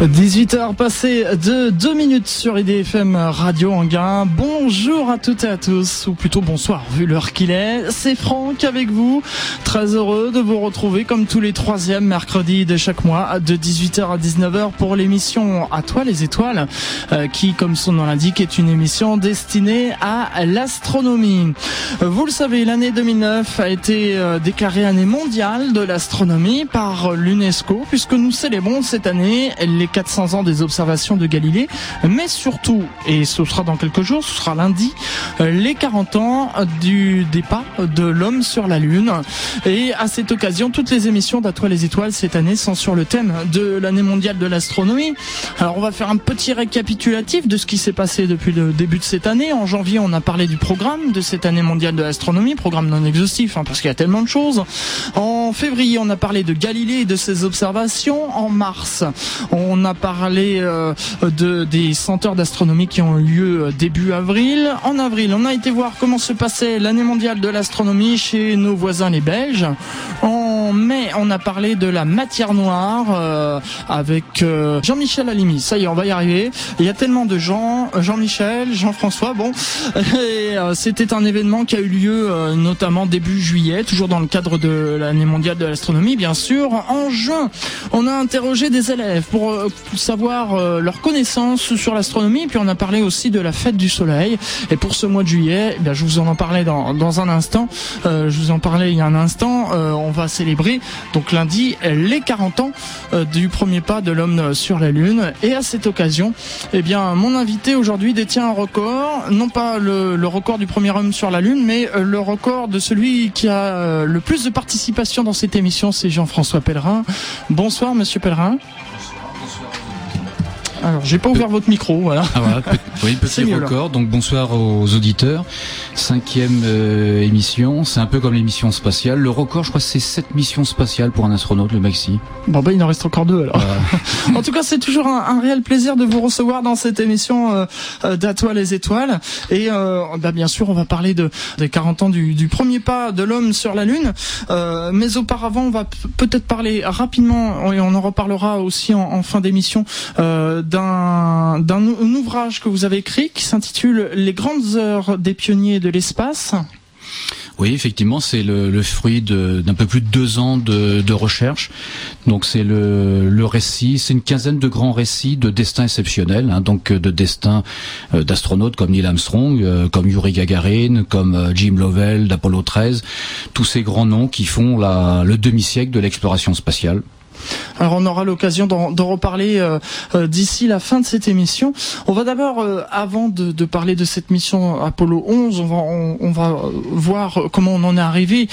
18h passées de 2 minutes sur IDFM Radio Anguin. Bonjour à toutes et à tous, ou plutôt bonsoir vu l'heure qu'il est. C'est Franck avec vous. Très heureux de vous retrouver comme tous les troisièmes mercredis de chaque mois de 18h à 19h pour l'émission À toi les étoiles, euh, qui comme son nom l'indique est une émission destinée à l'astronomie. Vous le savez, l'année 2009 a été euh, déclarée année mondiale de l'astronomie par l'UNESCO puisque nous célébrons cette année les 400 ans des observations de Galilée, mais surtout, et ce sera dans quelques jours, ce sera lundi, euh, les 40 ans du départ de l'homme sur la Lune. Et à cette occasion, toutes les émissions d'À toi les étoiles cette année sont sur le thème de l'année mondiale de l'astronomie. Alors on va faire un petit récapitulatif de ce qui s'est passé depuis le début de cette année. En janvier, on a parlé du programme de cette année mondiale de l'astronomie, programme non exhaustif, hein, parce qu'il y a tellement de choses. En février, on a parlé de Galilée et de ses observations. En mars, on on a parlé euh, de, des senteurs d'astronomie qui ont eu lieu euh, début avril. En avril, on a été voir comment se passait l'année mondiale de l'astronomie chez nos voisins les Belges. En mai, on a parlé de la matière noire euh, avec Jean-Michel Alimi. Ça y est, on va y arriver. Il y a tellement de gens, Jean-Michel, Jean-François, bon. C'était un événement qui a eu lieu notamment début juillet, toujours dans le cadre de l'année mondiale de l'astronomie, bien sûr. En juin, on a interrogé des élèves pour savoir euh, leur connaissance sur l'astronomie. Puis on a parlé aussi de la fête du soleil. Et pour ce mois de juillet, eh bien, je vous en parlais dans, dans un instant. Euh, je vous en parlais il y a un instant. Euh, on va célébrer donc lundi les 40 ans du premier pas de l'homme sur la Lune. Et à cette occasion, eh bien, mon invité aujourd'hui détient un record, non pas le, le, record du premier homme sur la Lune, mais le record de celui qui a le plus de participation dans cette émission, c'est Jean-François Pellerin. Bonsoir, Monsieur Pellerin. Alors, j'ai pas ouvert votre micro, voilà. Ah voilà, oui, petit record. Donc bonsoir aux auditeurs. Cinquième euh, émission, c'est un peu comme l'émission spatiale. Le record, je crois, c'est sept missions spatiales pour un astronaute, le maxi. Bon bah il en reste encore deux alors. en tout cas, c'est toujours un, réel plaisir de vous recevoir dans cette émission euh, euh les étoiles. Et euh, bah, bien sûr, on va parler de des 40 ans du, du premier pas de l'homme sur la Lune. Mais auparavant, on va peut-être parler rapidement, et on en reparlera aussi en, en fin d'émission, d'un ouvrage que vous avez écrit qui s'intitule Les grandes heures des pionniers de l'espace. Oui, effectivement, c'est le, fruit d'un peu plus de deux ans de, recherche. Donc c'est le, récit, c'est une quinzaine de grands récits de destins exceptionnels, hein, donc de destins euh, d'astronautes comme Neil Armstrong, euh, comme Yuri Gagarin, comme euh, Jim Lovell d'Apollo 13, tous ces grands noms qui font la, le demi-siècle de l'exploration spatiale. Alors on aura l'occasion d'en reparler euh, euh, d'ici la fin de cette émission. On va d'abord, euh, avant de, parler de cette mission Apollo 11, on va, voir comment on en est arrivé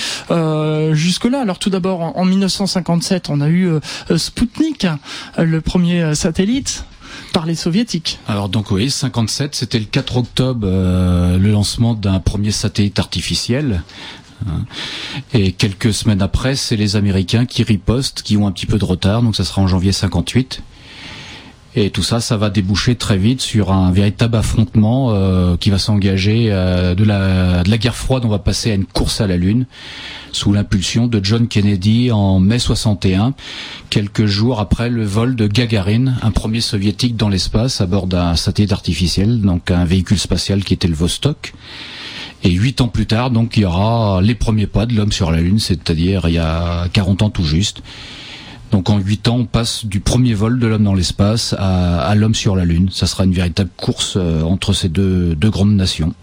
jusque-là. Alors tout d'abord, en, en, 1957, on a eu Sputnik, le premier satellite par les soviétiques. Alors donc oui, 57, c'était le 4 octobre le lancement d'un premier satellite artificiel. Et quelques semaines après, c'est les Américains qui ripostent, qui ont un petit peu de retard, donc ça sera en janvier 58. Et tout ça, ça va déboucher très vite sur un véritable affrontement euh, qui va s'engager euh, de, la, de la guerre froide. On va passer à une course à la Lune sous l'impulsion de John Kennedy en mai 61, quelques jours après le vol de Gagarin, un premier soviétique dans l'espace à bord d'un satellite artificiel, donc un véhicule spatial qui était le Vostok. Et huit ans plus tard, donc, il y aura les premiers pas de l'homme sur la Lune, c'est-à-dire il y a 40 ans tout juste. Donc en huit ans, on passe du premier vol de l'homme dans l'espace à, l'homme sur la Lune. Ça sera une véritable course euh, entre ces deux grandes nations.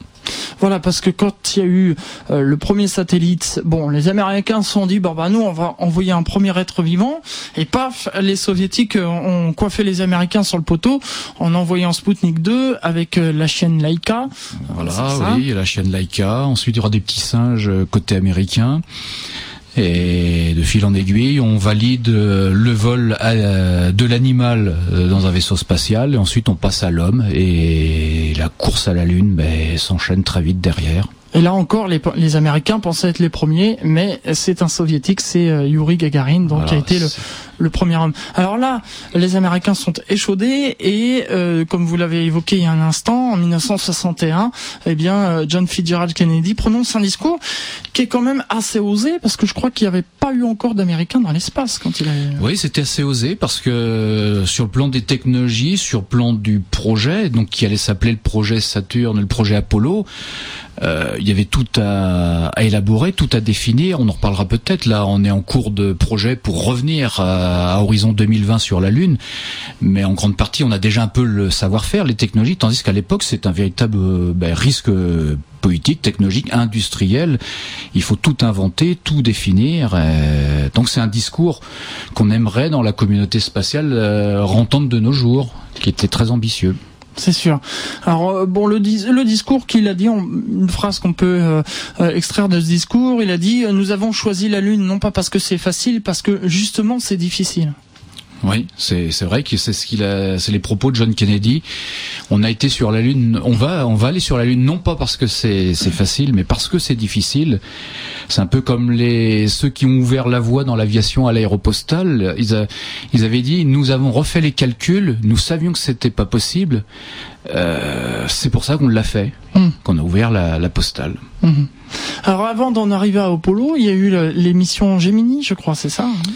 Voilà, parce que quand il y a eu euh, le premier satellite, bon, les Américains se sont dit, bon bah nous on va envoyer un premier être vivant, et paf, les Soviétiques euh, ont coiffé les Américains sur le poteau en envoyant Sputnik 2 avec euh, la chienne Laika. Voilà, oui, la chienne Laika. Ensuite, il y aura des petits singes côté américain. Et de fil en aiguille, on valide euh, le vol euh, de l'animal euh, dans un vaisseau spatial, et ensuite on passe à l'homme, et la course à la Lune ben, s'enchaîne très vite derrière. Et là encore, les, les, Américains pensaient être les premiers, mais c'est un soviétique, c'est Yuri Gagarin, donc qui a été le, le, premier homme. Alors là, les Américains sont échaudés et, euh, comme vous l'avez évoqué il y a un instant, en 1961, eh bien, euh, John Fitzgerald Kennedy prononce un discours qui est quand même assez osé, parce que je crois qu'il n'y avait pas eu encore d'Américains dans l'espace quand il a. Oui, c'était assez osé parce que sur le plan des technologies, sur le plan du projet, donc qui allait s'appeler le projet Saturne, le projet Apollo. Euh, il y avait tout à, à, élaborer, tout à définir. On en reparlera peut-être. Là, on est en cours de projet pour revenir à, horizon 2020 sur la Lune, mais en grande partie, on a déjà un peu le savoir-faire, les technologies, tandis qu'à l'époque, c'est un véritable euh, ben, risque politique, technologique, industriel. Il faut tout inventer, tout définir. donc c'est un discours qu'on aimerait dans la communauté spatiale euh, de nos jours, qui était très ambitieux. C'est sûr. Alors euh, bon, le, discours qu'il a dit, une phrase qu'on peut euh, euh, extraire de ce discours, il a dit nous avons choisi la Lune non pas parce que c'est facile, parce que justement c'est difficile. Oui, c'est vrai que c'est ce qu'il a, c'est les propos de John Kennedy. On a été sur la lune, on va on va aller sur la lune non pas parce que c'est c'est facile, mais parce que c'est difficile. C'est un peu comme les ceux qui ont ouvert la voie dans l'aviation à l'aéropostale. Ils ils avaient dit nous avons refait les calculs, nous savions que c'était pas possible. Euh, c'est pour ça qu'on l'a fait, hmm. qu'on a ouvert la, la postale. Hmm. Alors avant d'en arriver à Apollo, il y a eu l'émission Gemini, je crois, c'est ça. Hein?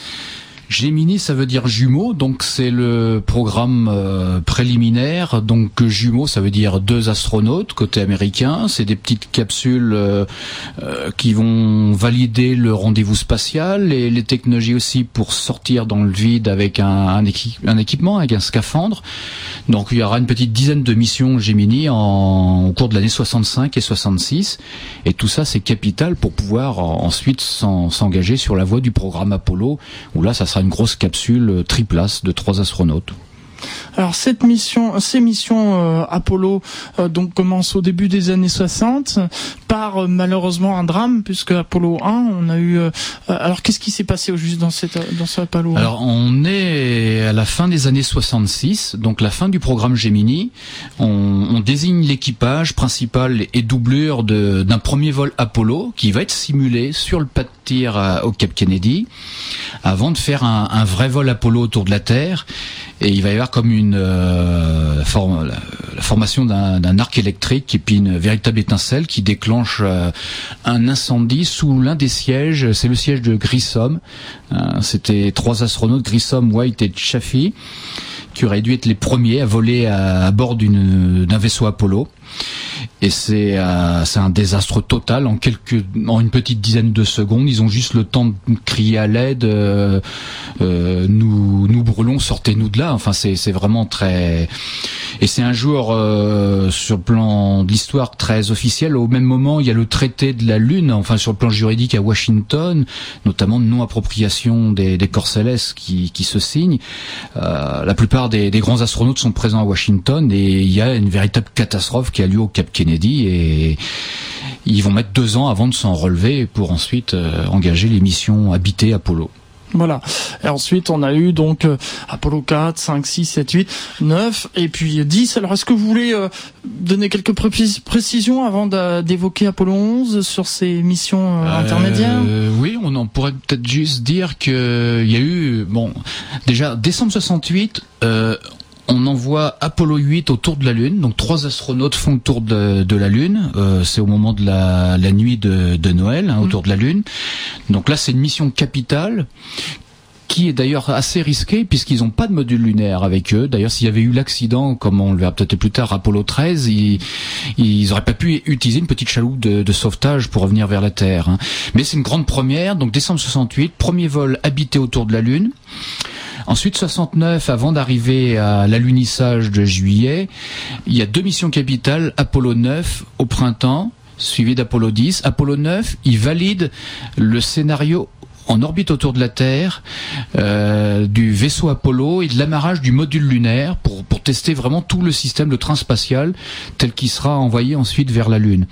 Gemini, ça veut dire jumeau, donc c'est le programme euh, préliminaire. Donc jumeau, ça veut dire deux astronautes côté américain. C'est des petites capsules euh, euh, qui vont valider le rendez-vous spatial et les technologies aussi pour sortir dans le vide avec un, équipement, avec un scaphandre. Donc il y aura une petite dizaine de missions Gemini en, au cours de l'année 65 et 66. Et tout ça, c'est capital pour pouvoir ensuite s'engager sur la voie du programme Apollo, où là, ça sera une grosse capsule euh, triplace de trois astronautes. Alors cette mission, ces missions euh, Apollo euh, donc commencent au début des années 60 par malheureusement un drame puisque Apollo 1 on a eu alors qu'est-ce qui s'est passé au juste dans cette dans ce Apollo Alors on est à la fin des années 66 donc la fin du programme Gemini on, on désigne l'équipage principal et doublure d'un premier vol Apollo qui va être simulé sur le tir au Cap Kennedy avant de faire un, vrai vol Apollo autour de la Terre. Et il va y avoir comme une euh, la, formation d'un arc électrique et puis une véritable étincelle qui déclenche euh, un incendie sous l'un des sièges. C'est le siège de Grissom. Euh, c'était trois astronautes, Grissom, White et Chaffee, qui auraient dû être les premiers à voler à, bord d'un vaisseau Apollo. Et c'est euh, un désastre total. En quelques en une petite dizaine de secondes ils ont juste le temps de crier à l'aide euh, euh, nous nous brûlons sortez-nous de là. Enfin c'est vraiment très et c'est un jour euh, sur le plan de l'histoire très officiel au même moment il y a le traité de la lune enfin sur le plan juridique à Washington notamment de non appropriation des, des corps célestes qui qui se signent la plupart des, des grands astronautes sont présents à Washington et il y a une véritable catastrophe qui a lieu au Cap Kennedy et ils vont mettre deux ans avant de s'en relever pour ensuite euh, engager les missions habitées Apollo. Voilà. Et ensuite, on a eu donc euh, Apollo 4, 5, 6, 7, 8, 9 et puis 10. Alors, est-ce que vous voulez euh, donner quelques précisions avant d'évoquer Apollo 11 sur ces missions intermédiaires? Oui, on en pourrait peut-être juste dire que il y a eu bon déjà décembre 68 on envoie Apollo 8 autour de la Lune. Donc trois astronautes font le tour de, la Lune. Euh, c'est au moment de la, nuit de, Noël, hein, autour de la Lune. Donc là, c'est une mission capitale qui est d'ailleurs assez risquée puisqu'ils n'ont pas de module lunaire avec eux. D'ailleurs, s'il y avait eu l'accident, comme on le verra peut-être plus tard, Apollo 13, ils, ils auraient pas pu utiliser une petite chaloupe de, sauvetage pour revenir vers la Terre. Hein. Mais c'est une grande première. Donc décembre 68, premier vol habité autour de la Lune. Ensuite, 69, avant d'arriver à l'alunissage de juillet, il y a deux missions capitales, Apollo 9 au printemps, suivi d'Apollo 10. Apollo 9, il valide le scénario en orbite autour de la Terre euh, du vaisseau Apollo et de l'amarrage du module lunaire pour, tester vraiment tout le système de train spatial tel qu'il sera envoyé ensuite vers la Lune.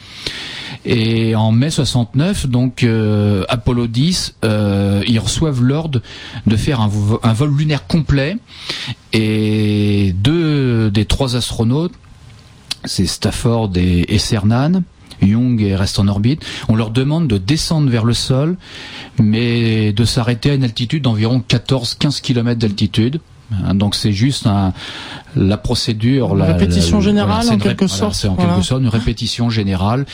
Et en mai 69, donc euh, Apollo 10, euh, ils reçoivent l'ordre de faire un, vol lunaire complet. Et deux des trois astronautes, c'est Stafford et, Cernan, Young reste en orbite. On leur demande de descendre vers le sol, mais de s'arrêter à une altitude d'environ 14-15 km d'altitude. Donc c'est juste un, la procédure, la répétition générale en quelque sorte. C'est en quelque sorte une répétition générale,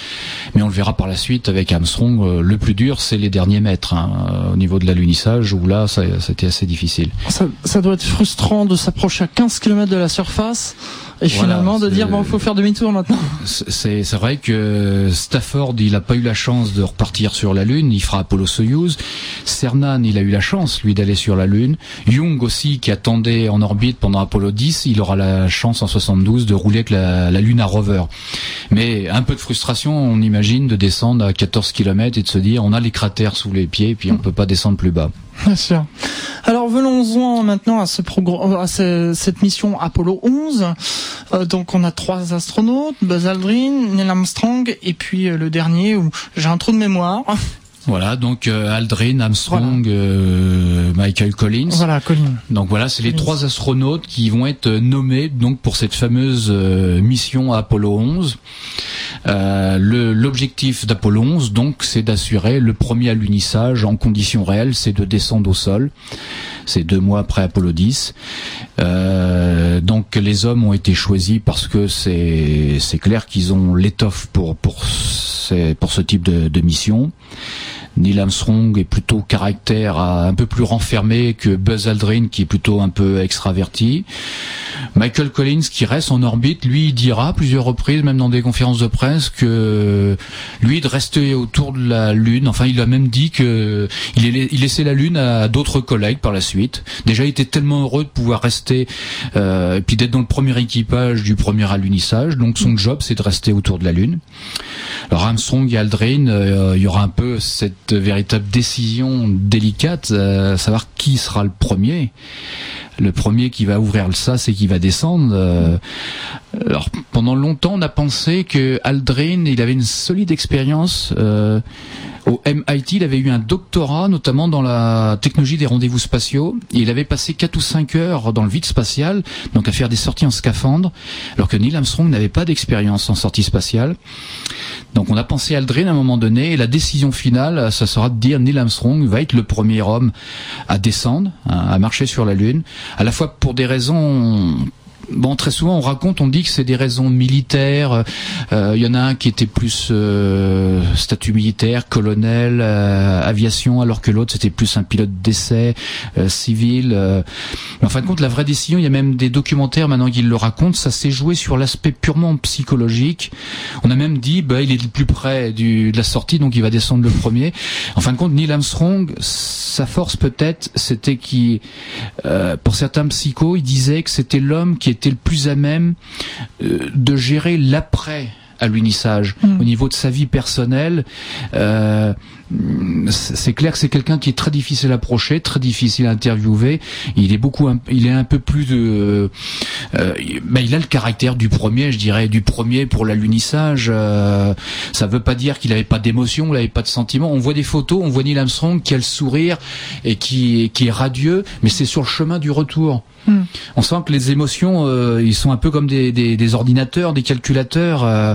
mais on le verra par la suite avec Armstrong. Euh, le plus dur, c'est les derniers mètres hein, euh, au niveau de l'alunissage où là, ça, c'était assez difficile. Ça, ça doit être frustrant de s'approcher à 15 km de la surface et finalement de dire bon, il faut faire demi-tour maintenant. C'est c'est vrai que Stafford, il a pas eu la chance de repartir sur la Lune. Il fera Apollo Soyuz. Cernan, il a eu la chance lui d'aller sur la Lune. Young aussi, qui attendait en orbite pendant Apollo 10, il aura la chance en 72 de rouler avec la, la Lune à rover. Mais un peu de frustration, on imagine, de descendre à 14 km et de se dire on a les cratères sous les pieds, et puis on peut pas descendre plus bas. Bien sûr. Alors venons-en maintenant à, ce à cette mission Apollo 11. Euh, donc on a trois astronautes, Buzz Aldrin, Neil Armstrong et puis euh, le dernier où j'ai un trou de mémoire. Voilà, donc euh, Aldrin, Armstrong, euh, Michael Collins. Voilà, Collins. Donc voilà, c'est les trois astronautes qui vont être nommés donc pour cette fameuse mission Apollo 11. L'objectif d'Apollo 11, donc, c'est d'assurer le premier alunissage en conditions réelles, c'est de descendre au sol. C'est deux mois après Apollo 10. Euh, donc les hommes ont été choisis parce que c'est c'est clair qu'ils ont l'étoffe pour pour pour ce type de, de mission. Neil Armstrong est plutôt caractère un peu plus renfermé que Buzz Aldrin qui est plutôt un peu extraverti. Michael Collins qui reste en orbite, lui il dira plusieurs reprises, même dans des conférences de presse, que lui de rester autour de la Lune. Enfin, il a même dit que il, laissait la Lune à d'autres collègues par la suite. Déjà, il était tellement heureux de pouvoir rester euh, et puis d'être dans le premier équipage du premier alunissage. Donc son job, c'est de rester autour de la Lune. Alors Armstrong et Aldrin, euh, il y aura un peu cette véritable décision délicate, euh, savoir qui sera le premier le premier qui va ouvrir le sas et qui va descendre. Euh, pendant longtemps, on a pensé que Aldrin, il avait une solide expérience euh, au MIT. Il avait eu un doctorat, notamment dans la technologie des rendez-vous spatiaux. il avait passé 4 ou 5 heures dans le vide spatial, donc à faire des sorties en scaphandre, alors que Neil Armstrong n'avait pas d'expérience en sortie spatiale. Donc on a pensé Aldrin à un moment donné, et la décision finale, ça sera de dire Neil Armstrong va être le premier homme à descendre, à marcher sur la Lune, à la fois pour des raisons bon, très souvent on raconte, on dit que c'est des raisons militaires. Il euh, y en a un qui était plus euh, statut militaire, colonel, euh, aviation, alors que l'autre c'était plus un pilote d'essai civil. Mais en fin de compte, la vraie décision, il y a même des documentaires maintenant qui le racontent, ça s'est joué sur l'aspect purement psychologique. On a même dit, bah, il est le plus près de la sortie, donc il va descendre le premier. En fin de compte, Neil Armstrong, sa force peut-être, c'était qui, pour certains psychos, il disait que c'était l'homme qui était était le plus à même euh, de gérer l'après à l'unissage mm. au niveau de sa vie personnelle. Euh, c'est clair que c'est quelqu'un qui est très difficile à approcher, très difficile à interviewer. Il est beaucoup, il est un peu plus de, euh, ben, il a le caractère du premier, je dirais, du premier pour l'alunissage. Euh, ça veut pas dire qu'il avait pas d'émotion, il avait pas de sentiment. On voit des photos, on voit Neil Armstrong qui a le sourire et qui, qui est radieux, mais c'est sur le chemin du retour. Hmm. On sent que les émotions, euh, ils sont un peu comme des, ordinateurs, des calculateurs. Euh,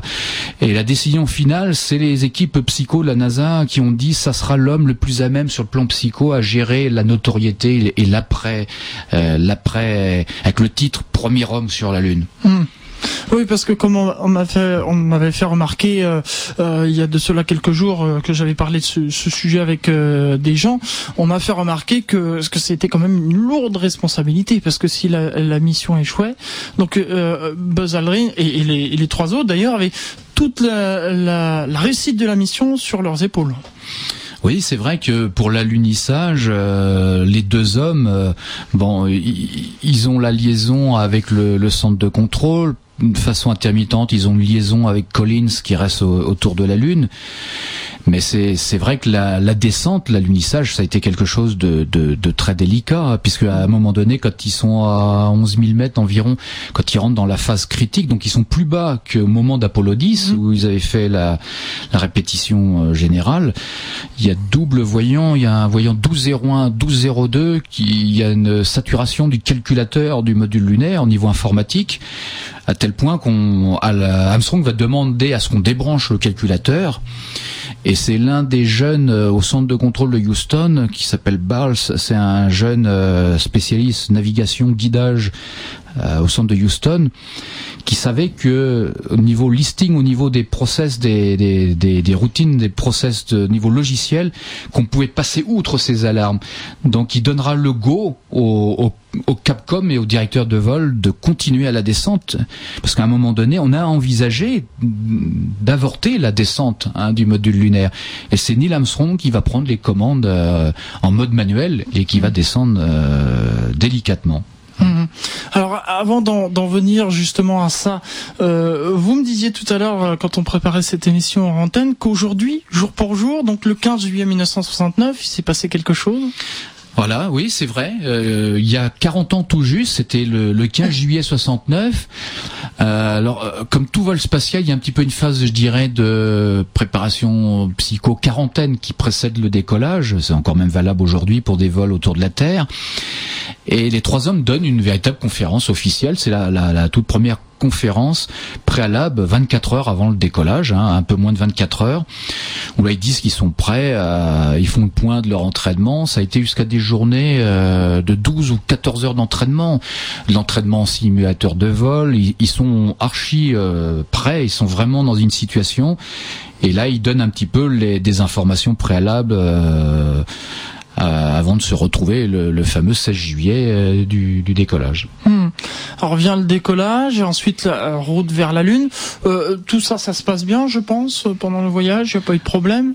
et la décision finale, c'est les équipes psycho de la NASA qui ont dit ça sera l'homme le plus à même sur le plan psycho à gérer la notoriété et l'après, euh, l'après, avec le titre premier homme sur la Lune. Hmm. Oui, parce que comme on fait, on m'avait fait remarquer euh, euh, il y a de cela quelques jours euh, que j'avais parlé de ce, sujet avec des gens, on m'a fait remarquer que que c'était quand même une lourde responsabilité parce que si la, mission échouait, donc Buzz Aldrin et, les, trois autres d'ailleurs avaient toute la, réussite de la mission sur leurs épaules. Oui, c'est vrai que pour l'alunissage, les deux hommes, bon, ils ont la liaison avec le, centre de contrôle de façon intermittente. Ils ont une liaison avec Collins qui reste autour de la Lune. Mais c'est vrai que la, la, descente, l'alunissage, ça a été quelque chose de, de, de, très délicat, puisque à un moment donné, quand ils sont à 11 000 mètres environ, quand ils rentrent dans la phase critique, donc ils sont plus bas qu'au moment d'Apollo 10, mhm. où ils avaient fait la, la répétition euh, générale, il y a double voyant, il y a un voyant 1201, 1202, qui, il y a une saturation du calculateur du module lunaire au niveau informatique, à tel point qu'on Armstrong va demander à ce qu'on débranche le calculateur et c'est l'un des jeunes euh, au centre de contrôle de Houston qui s'appelle Barles. C'est un jeune euh, spécialiste navigation, guidage euh, au centre de Houston qui savait que au niveau listing, au niveau des process, des, des, des, routines, des process de niveau logiciel, qu'on pouvait passer outre ces alarmes. Donc il donnera le go au Capcom et au directeur de vol de continuer à la descente, parce qu'à un moment donné, on a envisagé d'avorter la descente hein, du module lunaire. Et c'est Neil Armstrong qui va prendre les commandes euh, en mode manuel et qui va descendre euh, délicatement. Mhm. Alors avant d'en venir justement à ça, euh, vous me disiez tout à l'heure quand on préparait cette émission en antenne qu'aujourd'hui, jour pour jour, donc le 15 juillet 1969, il s'est passé quelque chose? Voilà, oui, c'est vrai. Euh, il y a 40 ans tout juste, c'était le, le, 15 juillet 69. Euh, alors, euh, comme tout vol spatial, il y a un petit peu une phase, je dirais, de préparation psycho-quarantaine qui précède le décollage. C'est encore même valable aujourd'hui pour des vols autour de la Terre. Et les trois hommes donnent une véritable conférence officielle. C'est la, la, la toute première conférence préalable 24 heures avant le décollage, hein, un peu moins de 24 heures, où là ils disent qu'ils sont prêts, euh, ils font le point de leur entraînement. Ça a été jusqu'à des journées euh, de 12 ou 14 heures d'entraînement, l'entraînement en simulateur de vol. Ils, sont archi euh, prêts, ils sont vraiment dans une situation. Et là, ils donnent un petit peu les, des informations préalables. Euh, avant de se retrouver le, fameux 16 juillet euh, du, décollage. Hmm. Alors vient le décollage et ensuite la route vers la Lune. Euh, tout ça, ça se passe bien, je pense, pendant le voyage? Il n'y a pas eu de problème?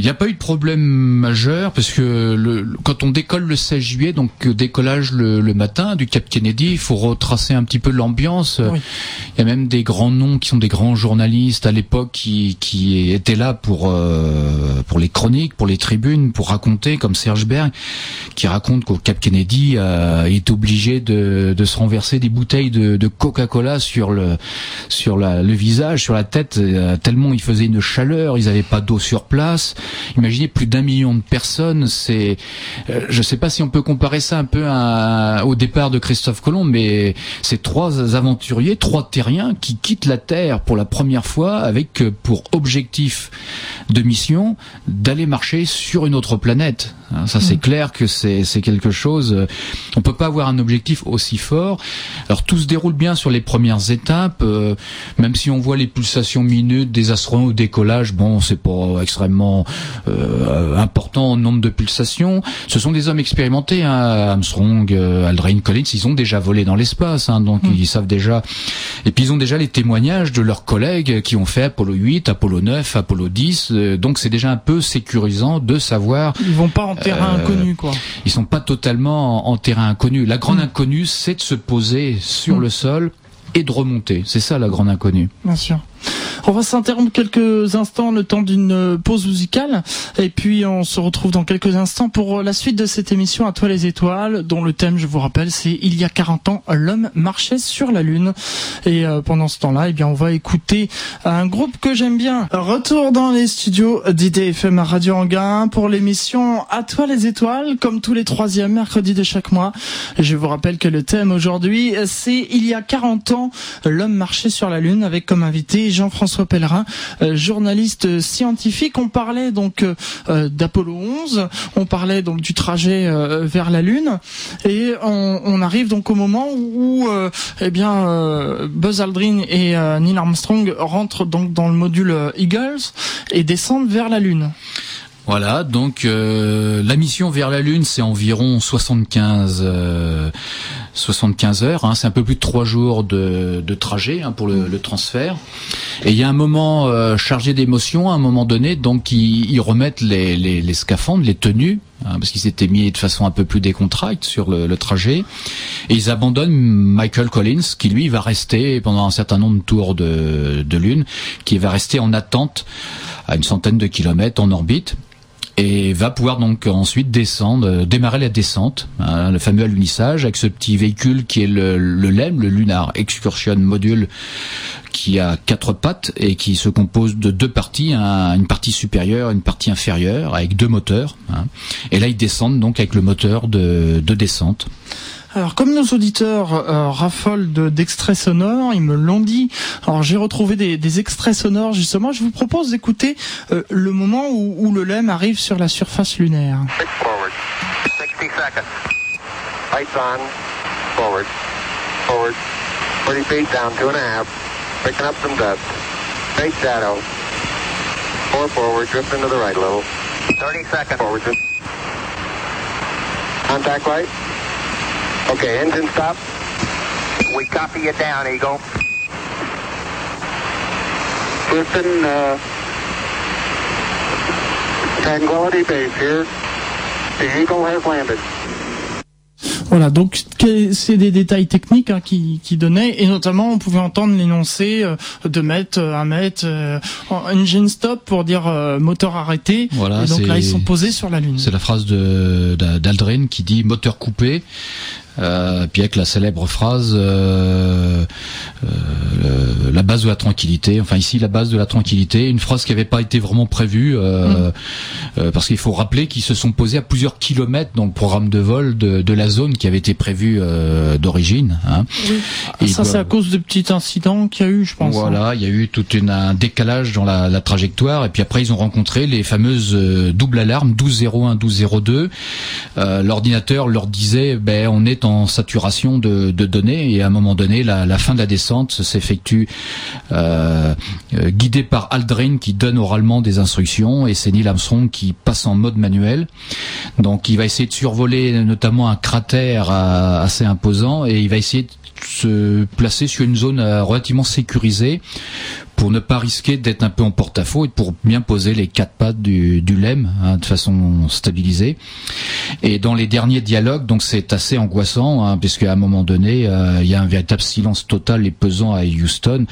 Il n'y a pas eu de problème majeur parce que le, quand on décolle le 16 juillet, donc euh, décollage le, le matin du Cap Kennedy, il faut retracer un petit peu l'ambiance. Il y a même des grands noms qui sont des grands journalistes à l'époque qui, qui étaient là pour euh, pour les chroniques, pour les tribunes, pour raconter, comme Serge Berg, qui raconte qu'au Cap Kennedy euh, il est obligé de, de se renverser des bouteilles de, de Coca-Cola sur le sur la, le visage, sur la tête, euh, tellement il faisait une chaleur, ils n'avaient pas d'eau sur place. Imaginez plus d'un million de personnes. C'est, euh, je ne sais pas si on peut comparer ça un peu au départ de Christophe Colomb, mais c'est trois aventuriers, trois terriens qui quittent la Terre pour la première fois avec euh, pour objectif de mission d'aller marcher sur une autre planète. Hein, ça, c'est mm. clair que c'est quelque chose. Euh, on peut pas avoir un objectif aussi fort. Alors tout se déroule bien sur les premières étapes, même si on voit les pulsations minutes des astronautes au décollage. Bon, c'est pas extrêmement euh, important en nombre de pulsations. Ce sont des hommes expérimentés, hein, Armstrong, euh, Aldrin, Collins, ils ont déjà volé dans l'espace, hein, donc hmm. ils savent déjà. Et puis ils ont déjà les témoignages de leurs collègues qui ont fait Apollo 8, Apollo 9, Apollo 10. Euh, donc c'est déjà un peu sécurisant de savoir. Ils vont pas en terrain inconnu, quoi. Ils sont pas totalement en, terrain inconnu. La grande hmm. inconnue, c'est de se poser sur hmm. le sol et de remonter. C'est ça la grande inconnue. Bien sûr. On va s'interrompre quelques instants, le temps d'une pause musicale, et puis on se retrouve dans quelques instants pour la suite de cette émission à toi les étoiles, dont le thème, je vous rappelle, c'est il y a 40 ans, l'homme marchait sur la lune. Et euh, pendant ce temps-là, eh bien, on va écouter un groupe que j'aime bien. Retour dans les studios d'IDFM à Radio Anguin pour l'émission à toi les étoiles, comme tous les troisièmes mercredis de chaque mois. je vous rappelle que le thème aujourd'hui, c'est il y a 40 ans, l'homme marchait sur la lune avec comme invité Jean-François Pellerin, euh, journaliste scientifique. On parlait donc euh, euh, d'Apollo 11, on parlait donc du trajet vers la Lune, et on, arrive donc au moment où, eh bien, Buzz Aldrin et Neil Armstrong rentrent donc dans le module Eagles et descendent vers la Lune. Voilà, donc la mission vers la Lune, c'est environ 75 75 heures. Hein, c'est un peu plus de trois jours de, de trajet hein, pour le, le, transfert. Et il y a un moment euh, chargé d'émotion, à un moment donné, donc ils, ils remettent les, les, les, scaphandres, les tenues, hein, parce qu'ils s'étaient mis de façon un peu plus décontracte sur le, le, trajet. Et ils abandonnent Michael Collins, qui lui va rester pendant un certain nombre de tours de, de lune, qui va rester en attente à une centaine de kilomètres en orbite et va pouvoir donc ensuite descendre, euh, démarrer la descente, hein, le fameux alunissage avec ce petit véhicule qui est le, le LEM, le Lunar Excursion Module, qui a quatre pattes et qui se compose de deux parties, une partie supérieure, une partie inférieure, avec deux moteurs. Hein. Et là, ils descendent donc avec le moteur de descente. Alors, comme nos auditeurs euh, raffolent d'extraits sonores, ils me l'ont dit. Alors, j'ai retrouvé des, des, extraits sonores justement. Je vous propose d'écouter euh, le moment où, où, le LEM arrive sur la surface lunaire. Forward. 60 seconds. Lights on. Forward. Forward. 30 feet down, two and a half. Picking up some dust. Straight shadow. Four forward, drift into the right a little. 30 seconds. Forward. Contact light. Okay, engine stop. We copy you down, Eagle. Listen, uh, Tranquility Base here. The Eagle has landed. Voilà, donc c'est des détails techniques hein, qui, qui donnaient, et notamment on pouvait entendre l'énoncé euh, de mettre euh, un mètre euh, engine stop pour dire moteur arrêté. Voilà, et donc là ils sont posés sur la lune. C'est la phrase de d'Aldrin qui dit moteur coupé. Euh, puis avec la célèbre phrase euh, euh, la base de la tranquillité. Enfin ici la base de la tranquillité, une phrase qui n'avait pas été vraiment prévue mm. parce qu'il faut rappeler qu'ils se sont posés à plusieurs kilomètres dans le programme de vol de, de la zone qui avait été prévue d'origine. Hein. Et ça c'est à cause de petits incidents qu'il y a eu, je pense. Voilà, hein. il y a eu tout une, un décalage dans la, la, trajectoire et puis après ils ont rencontré les fameuses doubles alarmes 1201, 1202. L'ordinateur leur disait ben on est en saturation de, données et à un moment donné, la, fin de la descente s'effectue euh, euh, guidée par Aldrin qui donne oralement des instructions et c'est Neil Armstrong qui passe en mode manuel. Donc il va essayer de survoler notamment un cratère euh, assez imposant et il va essayer de se placer sur une zone relativement sécurisée pour ne pas risquer d'être un peu en porte-à-faux et pour bien poser les quatre pattes du, du LEM hein, de façon stabilisée. Et dans les derniers dialogues, donc c'est assez angoissant, hein, puisque à un moment donné, euh, il y a un véritable silence total et pesant à Houston.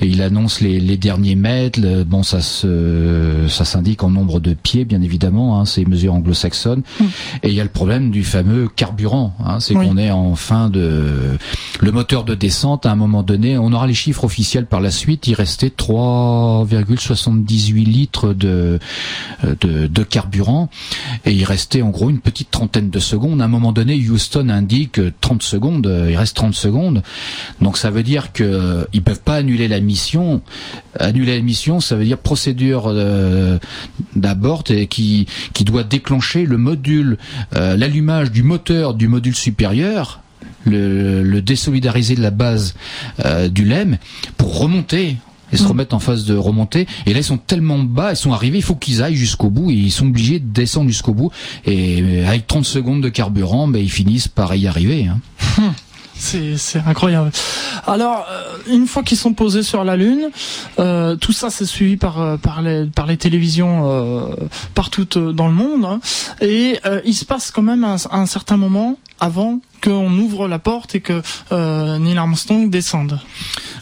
Et il annonce les, les derniers mètres. bon, ça se, ça s'indique en nombre de pieds, bien évidemment. Hein, c'est mesures anglo-saxonnes. Mm. Et il y a le problème du fameux carburant. Hein, c'est qu'on est en fin de le moteur de descente. À un moment donné, on aura les chiffres officiels par la suite. Il restait 3,78 litres de, de, carburant et il restait en gros une petite trentaine de secondes. À un moment donné, Houston indique 30 secondes, il reste 30 secondes. Donc ça veut dire que ils peuvent pas annuler la mission. Annuler la mission, ça veut dire procédure euh, d'abord qui, qui doit déclencher le module, euh, l'allumage du moteur du module supérieur le, désolidariser de la base euh, du LEM pour remonter et se mm. remettent en phase de remontée. Et là, ils sont tellement bas, ils sont arrivés, il faut qu'ils aillent jusqu'au bout. Et ils sont obligés de descendre jusqu'au bout. Et avec 30 secondes de carburant, ben, ils finissent par y arriver. Hein. C'est, incroyable. Alors, euh, une fois qu'ils sont posés sur la Lune, euh, tout ça c'est suivi par, euh, par, les, par les télévisions partout dans le monde. Hein. et il se passe quand même un, un certain moment avant qu'on ouvre la porte et que Neil Armstrong descende.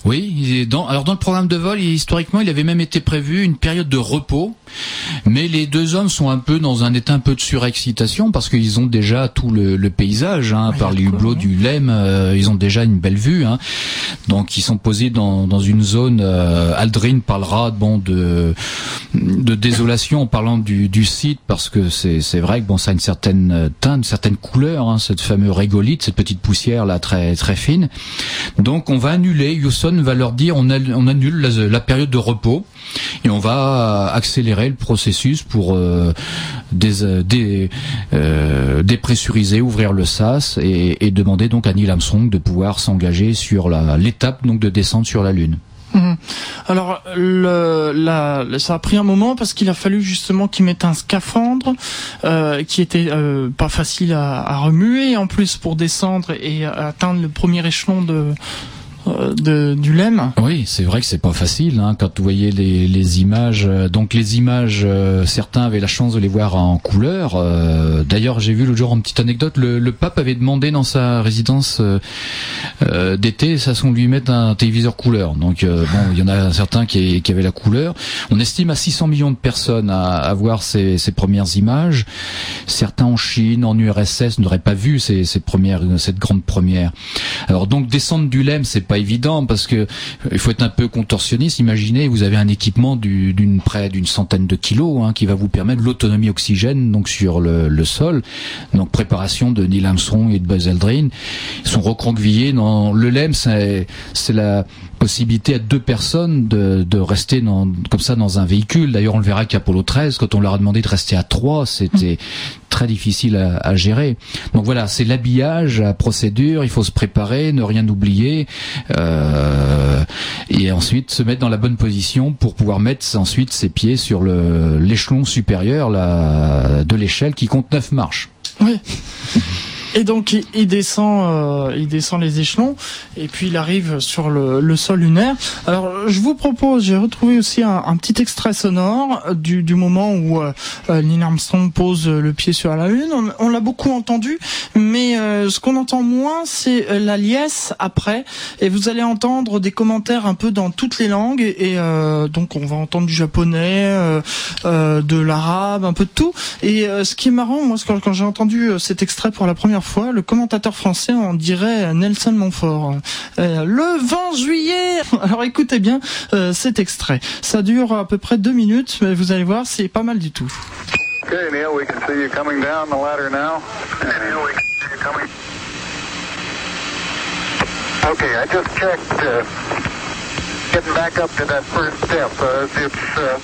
Oui, dans, alors dans le programme de vol, historiquement, il avait même été prévu une période de repos, mais les deux hommes sont un peu dans un état un peu de surexcitation parce qu'ils ont déjà tout le, le paysage, hein, par les hublots du Lem, euh, ils ont déjà une belle vue, hein. donc ils sont posés dans, dans une zone. Euh, Aldrin parlera bon de de désolation en parlant du, du site parce que c'est vrai que bon ça a une certaine teinte, une certaine couleur, hein, cette fameuse cette petite poussière là très très fine. Donc on va annuler Houston va leur dire on, annule la, période de repos et on va accélérer le processus pour euh, euh, dépressuriser, ouvrir le sas et, demander donc à Neil Armstrong de pouvoir s'engager sur l'étape donc de descente sur la Lune. Mhm. Alors, le, ça a pris un moment parce qu'il a fallu justement qu'il mette un scaphandre euh, qui était pas facile à, à, remuer. En plus, pour descendre et atteindre le premier échelon de de, du LEM. Oui, c'est vrai que c'est pas facile hein, quand vous voyez les, images. Donc les images, certains avaient la chance de les voir en couleur. D'ailleurs, j'ai vu le jour en petite anecdote, le, pape avait demandé dans sa résidence d'été, ça son lui mettre un téléviseur couleur. Donc bon, il y en a certains qui, avaient la couleur. On estime à 600 millions de personnes à, voir ces, premières images. Certains en Chine, en URSS n'auraient pas vu cette grande première. Alors donc descendre du LEM, c'est pas évident parce que il faut être un peu contorsionniste. Imaginez, vous avez un équipement d'une près d'une centaine de kilos hein, qui va vous permettre l'autonomie oxygène donc sur le, le, sol. Donc préparation de Neil Armstrong et de Buzz Aldrin. Ils sont recroquevillés dans le LEM, c'est la possibilité à deux personnes de, rester comme ça dans un véhicule. D'ailleurs, on le verra qu'Apollo 13, quand on leur a demandé de rester à trois, c'était très difficile à, gérer. Donc voilà, c'est l'habillage, la procédure, il faut se préparer, ne rien oublier, euh, et ensuite se mettre dans la bonne position pour pouvoir mettre ensuite ses pieds sur l'échelon supérieur de l'échelle qui compte neuf marches. Oui. Et donc il, descend, euh, il descend les échelons et puis il arrive sur le, le sol lunaire. Alors je vous propose, j'ai retrouvé aussi un, un, petit extrait sonore du, du moment où euh, Neil Armstrong pose le pied sur la lune. On, on l'a beaucoup entendu, mais euh, ce qu'on entend moins, c'est la liesse après. Et vous allez entendre des commentaires un peu dans toutes les langues. Et euh, donc on va entendre du japonais, euh, de l'arabe, un peu de tout. Et ce qui est marrant, moi, quand, quand j'ai entendu cet extrait pour la première fois, le commentateur français en dirait Nelson Montfort. Euh, le 20 juillet Alors écoutez bien euh, cet extrait. Ça dure à peu près deux minutes, mais vous allez voir, c'est pas mal du tout. Okay, Neil, we can see you coming down the ladder now. Neil, we can see you coming. Okay, I just checked uh, getting back up to that first step. Uh, it's uh,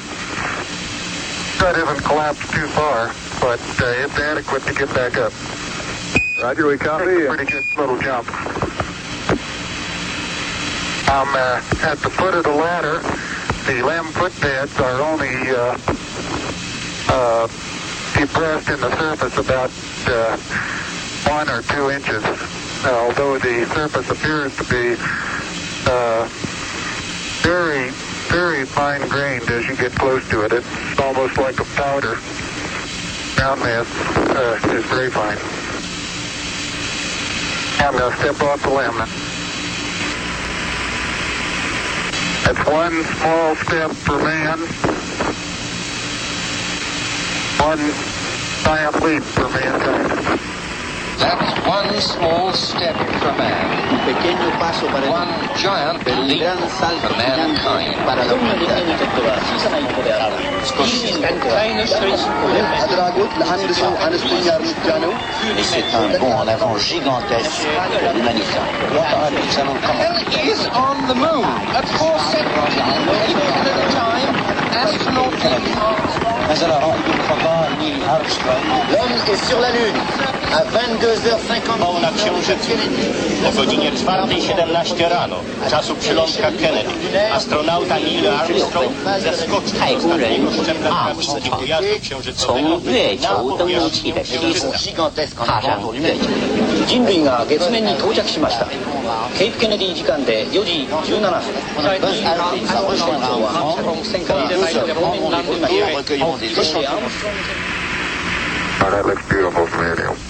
that isn't collapsed too far, but uh, it's adequate to get back up. Roger, we copy. Pretty good little jump. I'm uh, at the foot of the ladder. The limb footbeds are only uh, uh, depressed in the surface about uh, one or two inches, although the surface appears to be uh, very, very fine grained as you get close to it. It's almost like a powder. Ground mass uh, is very fine. I'm going to step off the limb. That's one small step for man, one giant leap for mankind. That's one small step for man. Un One giant mankind. En avant L'homme est sur la Lune. À 22h50 na Księżycu. O godzinie 4.17 rano, czasu przylądka Kennedy, astronauta Neil Armstrong zeskoczył z ostatniego szczebla krawędzi pojazdu księżycowego 从月 na 球登陆 pojazd 器的梯子 gigantesque en 踏上 avant pour 月 l'humanité. 球。人類が月面に到着しました。ケイプ・ケネディ時間で4時17分。バス・アルティンサム船長は船から2隻方面に降りました。そしてアームストロング Oh, that looks beautiful from here.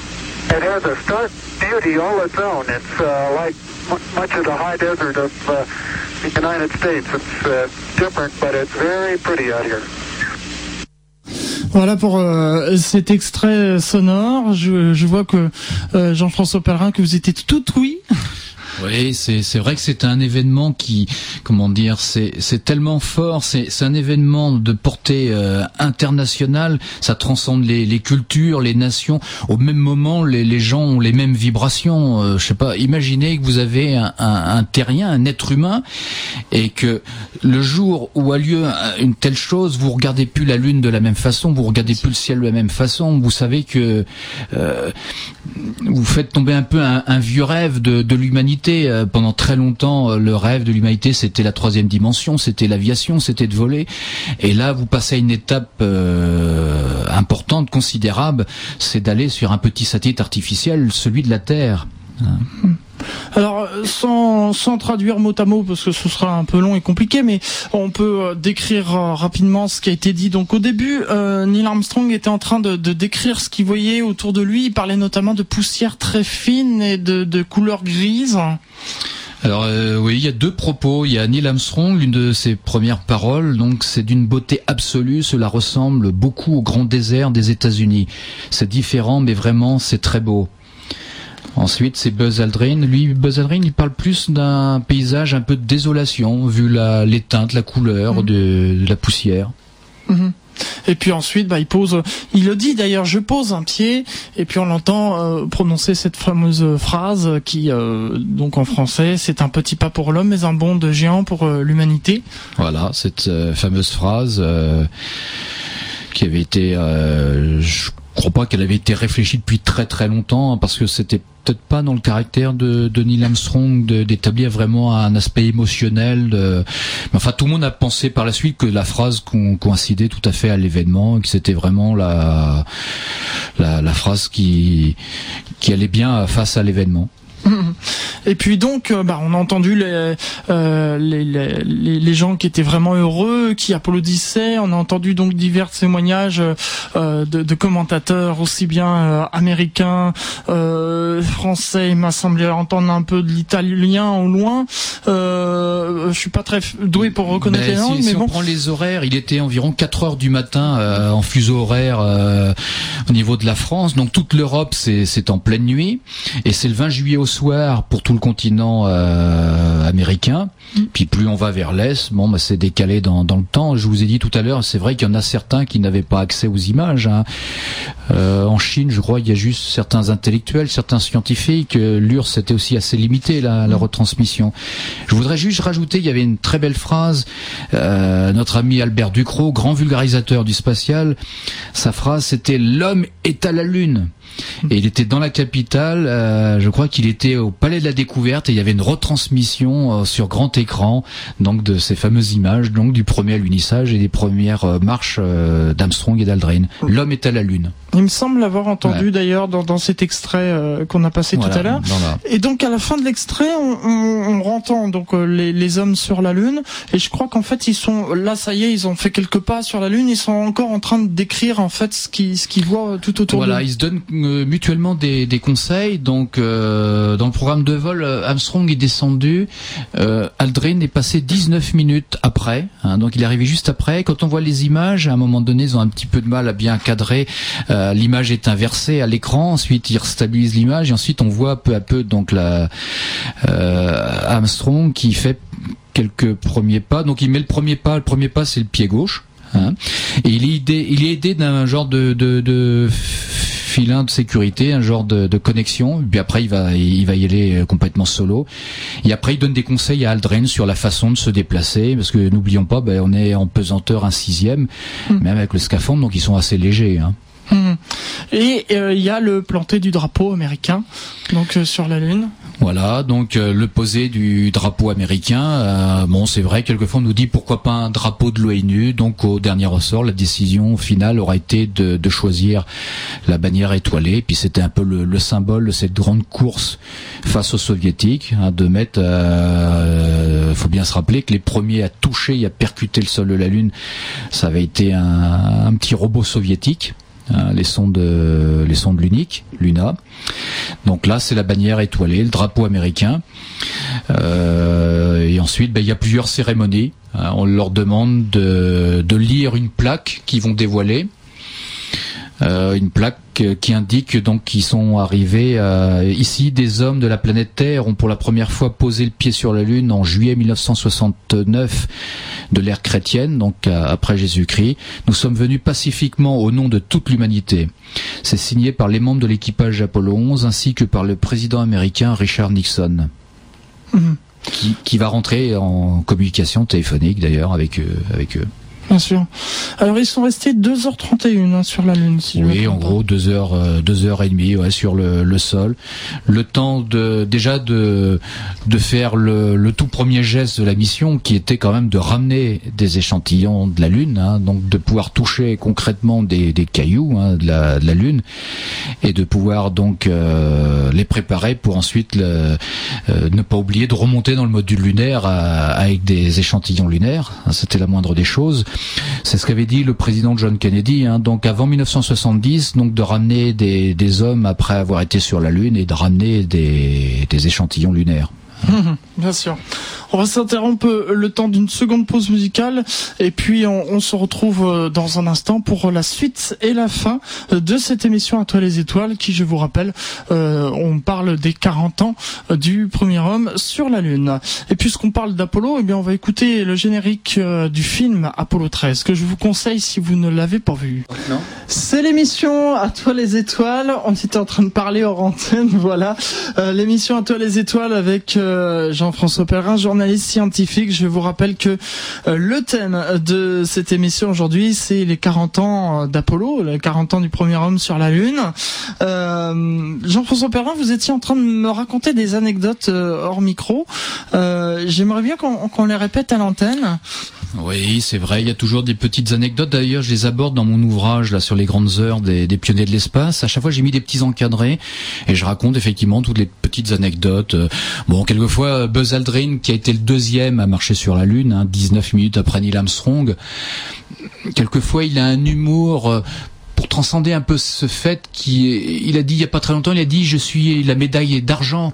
It has a stark beauty all its own. It's uh, like much of the high desert of uh, the United States. It's uh, different, but it's very pretty out here. Voilà pour euh, cet extrait sonore. Je, je vois que euh, Jean-François Pellerin, que vous étiez tout oui. Oui, c'est vrai que c'est un événement qui, comment dire, c'est tellement fort, c'est un événement de portée euh, internationale, ça transcende les, les cultures, les nations. Au même moment, les, les gens ont les mêmes vibrations. Euh, je sais pas, imaginez que vous avez un, un, terrien, un être humain, et que le jour où a lieu un- une telle chose, vous regardez plus la lune de la même façon, vous regardez plus le ciel de la même façon. Vous savez que euh, vous faites tomber un peu un, un vieux rêve de, de l'humanité. Euh, Pendant très longtemps, euh, le rêve de l'humanité, c'était la troisième dimension, c'était l'aviation, c'était de voler. Et là, vous passez à une étape euh, importante, considérable, c'est d'aller sur un petit satellite artificiel, celui de la Terre. Alors, sans, traduire mot à mot, parce que ce sera un peu long et compliqué, mais on peut euh, décrire euh, rapidement ce qui a été dit. Donc, au début, euh, Neil Armstrong était en train de, décrire ce qu'il voyait autour de lui. Il parlait notamment de poussière très fine et de, couleur grise. Alors euh, oui, il y a deux propos. Il y a Neil Armstrong, l'une de ses premières paroles. Donc c'est d'une beauté absolue. Cela ressemble beaucoup au grand désert des États-Unis. C'est différent, mais vraiment c'est très beau. Ensuite, c'est Buzz Aldrin. Lui, Buzz Aldrin, il parle plus d'un paysage un peu de désolation, vu la, les teintes, la couleur Mhm. de, de la poussière. Mhm. Et puis ensuite, bah, il pose, il le dit d'ailleurs, je pose un pied, et puis on l'entend euh, prononcer cette fameuse phrase qui, euh, donc en français, c'est un petit pas pour l'homme, mais un bond de géant pour euh, l'humanité. Voilà, cette fameuse phrase qui avait été, je crois pas qu'elle avait été réfléchie depuis très très longtemps, hein, parce que c'était peut-être pas dans le caractère de, Neil Armstrong d'établir vraiment un aspect émotionnel. De... Mais enfin, tout le monde a pensé par la suite que la phrase co- coïncidait tout à fait à l'événement, que c'était vraiment la, la la phrase qui qui allait bien face à l'événement. Et puis donc, euh, bah, on a entendu les, euh, les, les, les- gens qui étaient vraiment heureux, qui applaudissaient. On a entendu donc divers témoignages euh, de, de commentateurs, aussi bien euh, américains, euh, français. Il m'a semblé entendre un peu de l'italien au loin. Euh, je suis pas très doué pour reconnaître Ben, les si- langues, si, mais on bon. prend les horaires, il était environ 4 heures du matin en fuseau horaire au niveau de la France. Donc toute l'Europe, c'est en pleine nuit. Et c'est le 20 juillet au soir pour tout le continent euh, américain. Puis plus on va vers l'Est, bon, bah, c'est décalé dans, dans le temps. Je vous ai dit tout à l'heure, c'est vrai qu'il y en a certains qui n'avaient pas accès aux images. hein. Euh, en Chine, je crois, il y a juste certains intellectuels, certains scientifiques. Euh, L'URSS était aussi assez limité la, la retransmission. Je voudrais juste rajouter, il y avait une très belle phrase. euh, notre ami Albert Ducrot, grand vulgarisateur du spatial, sa phrase c'était l'homme est à la lune. Et il était dans la capitale, euh, je crois qu'il était au Palais de la Découverte et il y avait une retransmission euh, sur grand écran donc de ces fameuses images donc du premier alunissage et des premières euh, marches euh, d'Armstrong et d'Aldrin. L'homme est à la lune. Il me semble l'avoir entendu Ouais. d'ailleurs dans, dans cet extrait euh, qu'on a passé tout à l'heure. la- Et donc à la fin de l'extrait, on, on, on entend donc euh, les, les hommes sur la lune. Et je crois qu'en fait ils sont là, ça y est, ils ont fait quelques pas sur la lune. Ils sont encore en train de décrire en fait ce qu'ils ce qu'ils voient tout autour Voilà, ils se donnent euh, mutuellement des, conseils. Donc, euh, dans le programme de vol, euh, Armstrong est descendu. Euh, Aldrin est passé 19 minutes après. hein, donc, il est arrivé juste après. Quand on voit les images, à un moment donné, ils ont un petit peu de mal à bien cadrer. L'image est inversée à l'écran. Ensuite, ils restabilisent l'image et ensuite, on voit peu à peu donc la Armstrong qui fait quelques premiers pas. Donc, il met le premier pas. Le premier pas, c'est le pied gauche. hein. et il est aidé, d'un genre de filin de sécurité, un genre de, de connexion. Puis après, il va, il va y aller euh, complètement solo. Et après, il donne des conseils à Aldrin sur la façon de se déplacer, parce que n'oublions pas, ben, on est en pesanteur un sixième, même avec le scaphandre, donc ils sont assez légers. Hein. Mhm. Et euh, il y a le planté du drapeau américain donc euh, sur la lune. Voilà, donc euh, le posé du drapeau américain. euh, bon, c'est vrai, quelquefois on nous dit pourquoi pas un drapeau de l'ONU. Donc au dernier ressort, la décision finale aura été de, choisir la bannière étoilée. Puis c'était un peu le, le symbole de cette grande course face aux soviétiques, hein, de mettre. Euh, faut bien se rappeler que les premiers à toucher et à percuter le sol de la Lune, ça avait été un, un petit robot soviétique. Hein, les sondes, euh, les sondes l'unique, Luna. Donc là, c'est la bannière étoilée, le drapeau américain. Euh, et ensuite, ben, il y a plusieurs cérémonies. Hein, on leur demande de, lire une plaque qu'ils vont dévoiler. Euh, une plaque euh, qui indique donc qu'ils sont arrivés euh, ici. Des hommes de la planète Terre ont pour la première fois posé le pied sur la Lune en juillet 1969 de l'ère chrétienne, donc euh, après Jésus-Christ. Nous sommes venus pacifiquement au nom de toute l'humanité. C'est signé par les membres de l'équipage Apollo 11 ainsi que par le président américain Richard Nixon. Mhm. Qui, qui va rentrer en communication téléphonique d'ailleurs avec eux, avec eux. Bien sûr. Alors ils sont restés 2h31 hein, sur la Lune. Si oui, en gros 2 heures, euh, deux heures et demie ouais, sur le, le, sol. Le temps de déjà de de faire le, le, tout premier geste de la mission, qui était quand même de ramener des échantillons de la Lune, hein, donc de pouvoir toucher concrètement des, des cailloux hein, de, la, de, la, Lune et de pouvoir donc euh, les préparer pour ensuite le, euh, ne pas oublier de remonter dans le module lunaire avec des échantillons lunaires. C'était la moindre des choses. C'est ce qu'avait dit le président John Kennedy. Hein, donc avant 1970, donc de ramener des, hommes après avoir été sur la Lune et de ramener des, des échantillons lunaires. Bien sûr. On va s'interrompre le temps d'une seconde pause musicale et puis on, se retrouve euh, dans un instant pour la suite et la fin de cette émission à toi les étoiles qui, je vous rappelle, euh, on parle des 40 ans du premier homme sur la Lune. Et puisqu'on parle d'Apollo, eh bien on va écouter le générique euh, du film Apollo 13 que je vous conseille si vous ne l'avez pas vu. C'est l'émission à toi les étoiles. On était en train de parler hors antenne, voilà. l'émission à toi les étoiles avec Jean-François Perrin, journaliste scientifique. Je vous rappelle que euh, le thème de cette émission aujourd'hui, c'est les 40 ans d'Apollo, les 40 ans du premier homme sur la Lune. Euh, Jean-François Perrin, vous étiez en train de me raconter des anecdotes euh, hors micro. J'aimerais bien qu'on les répète à l'antenne. Oui, c'est vrai. Il y a toujours des petites anecdotes. D'ailleurs, je les aborde dans mon ouvrage là sur les grandes heures des, des pionniers de l'espace. À chaque fois, j'ai mis des petits encadrés et je raconte effectivement toutes les petites anecdotes. Bon, quelquefois, Buzz Aldrin, qui a été le deuxième à marcher sur la Lune, hein, 19 minutes après Neil Armstrong. Quelquefois, il a un humour euh, pour transcender un peu ce fait qu'il a dit il y a pas très longtemps, il a dit je suis la médaille d'argent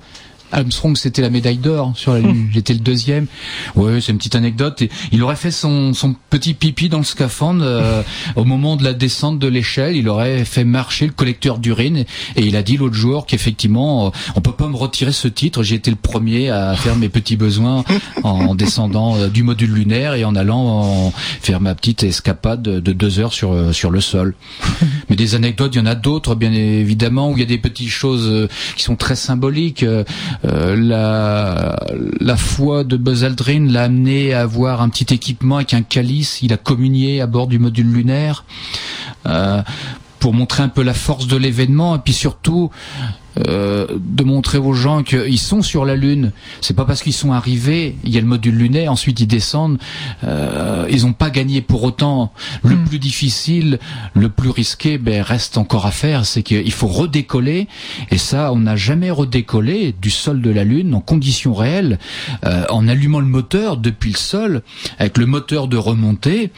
Armstrong c'était la médaille d'or sur la Lune. J'étais le deuxième. Ouais, c'est une petite anecdote. il aurait fait son, son petit pipi dans le scaphandre euh, au moment de la descente de l'échelle. Il aurait fait marcher le collecteur d'urine et il a dit l'autre jour qu'effectivement euh, on peut pas me retirer ce titre. J'ai été le premier à faire mes petits besoins en descendant euh, du module lunaire et en allant faire ma petite escapade de deux heures sur sur le sol. Mais des anecdotes, il y en a d'autres bien évidemment où il y a des petites choses qui sont très symboliques. Euh, la, la foi de Buzz Aldrin l'a amené à avoir un petit équipement avec un calice. Il a communié à bord du module lunaire. Euh, pour montrer un peu la force de l'événement et puis surtout euh, de montrer aux gens qu'ils sont sur la Lune. C'est pas parce qu'ils sont arrivés, il y a le module lunaire, ensuite ils descendent, euh, ils n'ont pas gagné pour autant. Le hmm. plus difficile, le plus risqué, ben, reste encore à faire, c'est qu'il faut redécoller, et ça, on n'a jamais redécollé du sol de la Lune en conditions réelles, euh, en allumant le moteur depuis le sol, avec le moteur de remontée,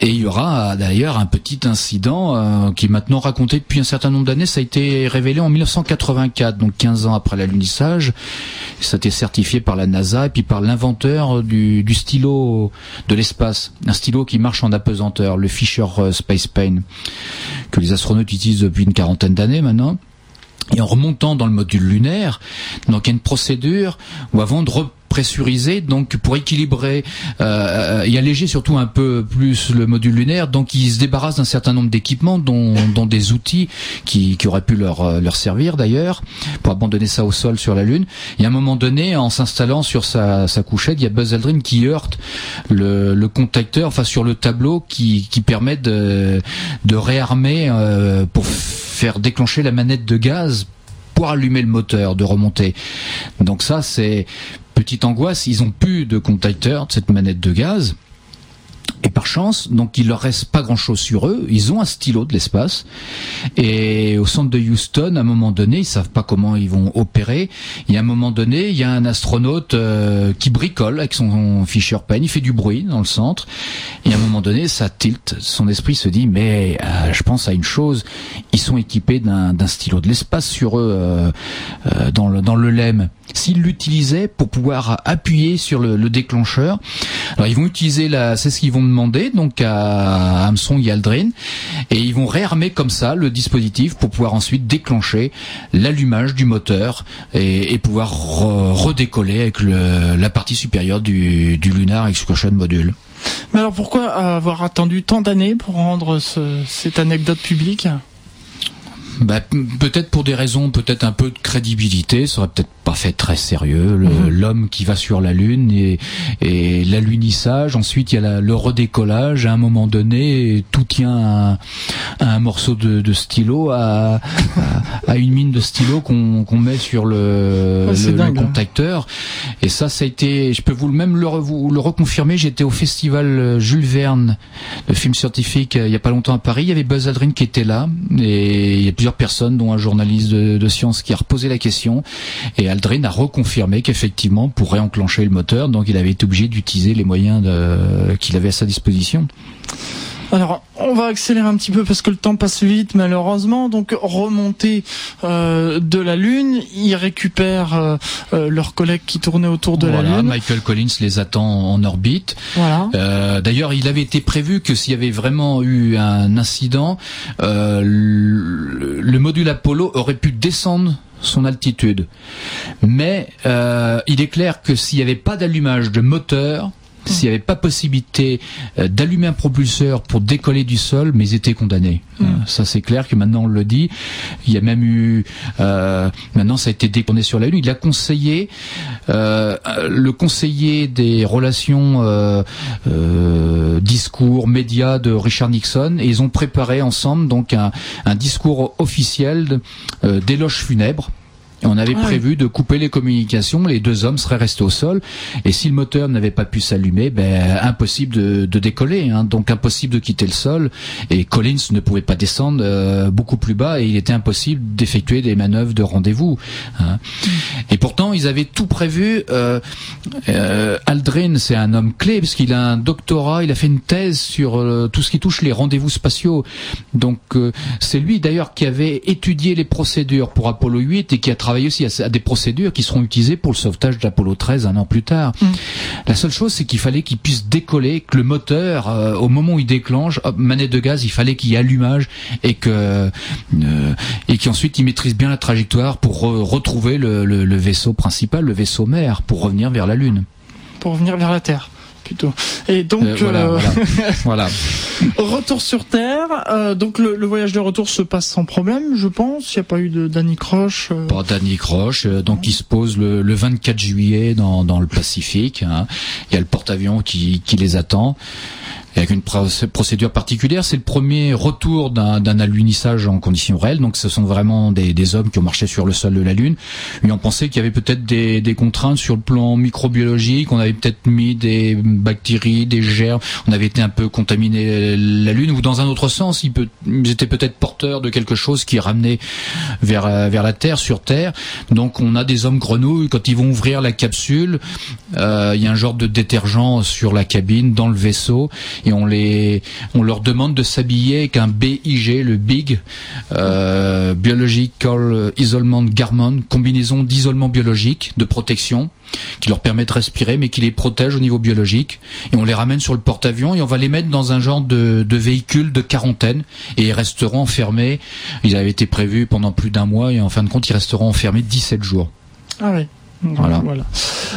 et il y aura d'ailleurs un petit incident qui est maintenant raconté depuis un certain nombre d'années, ça a été révélé en 1980 donc 15 ans après l'alunissage. Ça a été certifié par la NASA et puis par l'inventeur du, stylo de l'espace, un stylo qui marche en apesanteur, le Fisher euh, Space Pen, que les astronautes utilisent depuis une quarantaine d'années maintenant. Et en remontant dans le module lunaire, donc il y a une procédure où avant de pressurisé, donc pour équilibrer euh, et alléger surtout un peu plus le module lunaire. Donc ils se débarrassent d'un certain nombre d'équipements, dont, des outils qui, qui auraient pu leur, euh, leur servir d'ailleurs, pour abandonner ça au sol sur la Lune. Et à un moment donné, en s'installant sur sa, sa couchette, il y a Buzz Aldrin qui heurte le, contacteur, enfin sur le tableau, qui, qui permet de, de réarmer euh, pour faire déclencher la manette de gaz pour allumer le moteur, de remonter. Donc ça, c'est petite angoisse, ils ont plus de contacteur de cette manette de gaz. Et par chance, donc il leur reste pas grand chose sur eux. Ils ont un stylo de l'espace. Et au centre de Houston, à un moment donné, ils savent pas comment ils vont opérer. Il y a un moment donné, il y a un astronaute euh, qui bricole avec son Fisher Pen. Il fait du bruit dans le centre. Et à un moment donné, ça tilte. Son esprit se dit, mais euh, je pense à une chose. Ils sont équipés d'un stylo de l'espace sur eux euh, dans le dans le LEM s'ils l'utilisaient pour pouvoir appuyer sur le, déclencheur. Alors ils vont utiliser la, c'est ce qu'ils vont donc à Armstrong et Aldrin, et ils vont réarmer comme ça le dispositif pour pouvoir ensuite déclencher l'allumage du moteur et, pouvoir redécoller avec la partie supérieure du, du Lunar Excursion Module. Mais alors pourquoi avoir attendu tant d'années pour rendre cette anecdote publique? Bah, peut-être pour des raisons peut-être un peu de crédibilité, ça aurait peut-être pas fait très sérieux. Mhm. L'homme qui va sur la Lune et, et l'alunissage. Ensuite, il y a la- le redécollage. À un moment donné, tout tient à, à un morceau de, de stylo, à, à, à une mine de stylo qu'on met sur le, Ouais, le- le dingue, hein. contacteur. Et ça, ça a été. Je peux vous le même le, vous le reconfirmer. J'étais au festival euh, Jules Verne de film scientifique euh, il y a pas longtemps à Paris. Il y avait Buzz Aldrin qui était là et il y a plusieurs personnes, dont un journaliste de, de science qui a reposé la question. Et Aldrin a reconfirmé qu'effectivement, pour réenclencher le moteur, donc il avait été obligé d'utiliser les moyens de- qu'il avait à sa disposition. Alors, on va accélérer un petit peu parce que le temps passe vite, malheureusement. Donc, remonter euh, de la Lune, ils récupèrent euh, euh, leurs collègues qui tournaient autour de voilà, la Lune. Michael Collins les attend en orbite. Voilà. Euh, D'ailleurs, il avait été prévu que s'il y avait vraiment eu un incident, euh, le, le module Apollo aurait pu descendre son altitude. Mais euh, il est clair que s'il n'y avait pas d'allumage de moteur, s'il n'y avait pas possibilité euh, d'allumer un propulseur pour décoller du sol, mais ils étaient condamnés. Euh, ça c'est clair que maintenant on le dit. Il y a même eu, euh, maintenant ça a été détourné sur la Lune. Il a conseillé, euh, le conseiller des relations euh, euh, discours médias de Richard Nixon, et ils ont préparé ensemble donc un, un discours officiel d'éloge funèbre. On avait Ah oui. prévu de couper les communications, les deux hommes seraient restés au sol, et si le moteur n'avait pas pu s'allumer, ben impossible de, de décoller, hein, donc impossible de quitter le sol. Et Collins ne pouvait pas descendre euh, beaucoup plus bas, et il était impossible d'effectuer des manœuvres de rendez-vous. hein. Et pourtant, ils avaient tout prévu. Euh, euh, Aldrin, c'est un homme clé parce qu'il a un doctorat, il a fait une thèse sur tout ce qui touche les rendez-vous spatiaux. Donc, c'est lui d'ailleurs qui avait étudié les procédures pour Apollo 8 et qui a travaillé aussi à, à des procédures qui seront utilisées pour le sauvetage d'Apollo 13 un an plus tard. La seule chose, c'est qu'il fallait qu'il puisse décoller, que le moteur, euh, au moment où il déclenche, hop, manette de gaz, il fallait qu'il y ait allumage et que euh, et qu'ensuite il maîtrise bien la trajectoire pour re- retrouver le, le- le vaisseau principal, le vaisseau mère, pour revenir vers la Lune. Pour revenir vers la Terre, plutôt. Et donc, Euh, voilà, euh, voilà. voilà. retour sur Terre. euh, donc, le, le voyage de retour se passe sans problème, je pense. Il n'y a pas eu de d'anicroche. euh. Pas Danny Croche, euh, donc il se pose le, le 24 juillet dans, dans le Pacifique. hein. Il y a le porte-avions qui, qui les attend. Et avec une proc- procédure particulière, c'est le premier retour d'un alunissage en conditions réelles. Donc, ce sont vraiment des, des hommes qui ont marché sur le sol de la Lune. Et on pensait qu'il y avait peut-être des, des contraintes sur le plan microbiologique. On avait peut-être mis des bactéries, des germes. On avait été un peu contaminé la Lune. Ou dans un autre sens, ils, peut- ils étaient peut-être porteurs de quelque chose qui ramenait vers vers la Terre, sur Terre. Donc, on a des hommes grenouilles. Quand ils vont ouvrir la capsule, euh, il y a un genre de détergent sur la cabine, dans le vaisseau, et on les, on leur demande de s'habiller avec un BIG, le Big euh, Biological Isolement Garment, combinaison d'isolement biologique, de protection, qui leur permet de respirer, mais qui les protège au niveau biologique. Et on les ramène sur le porte-avions et on va les mettre dans un genre de, de véhicule de quarantaine, et ils resteront enfermés. Ils avaient été prévus pendant plus d'un mois, et en fin de compte, ils resteront enfermés 17 jours. Ah oui. Voilà.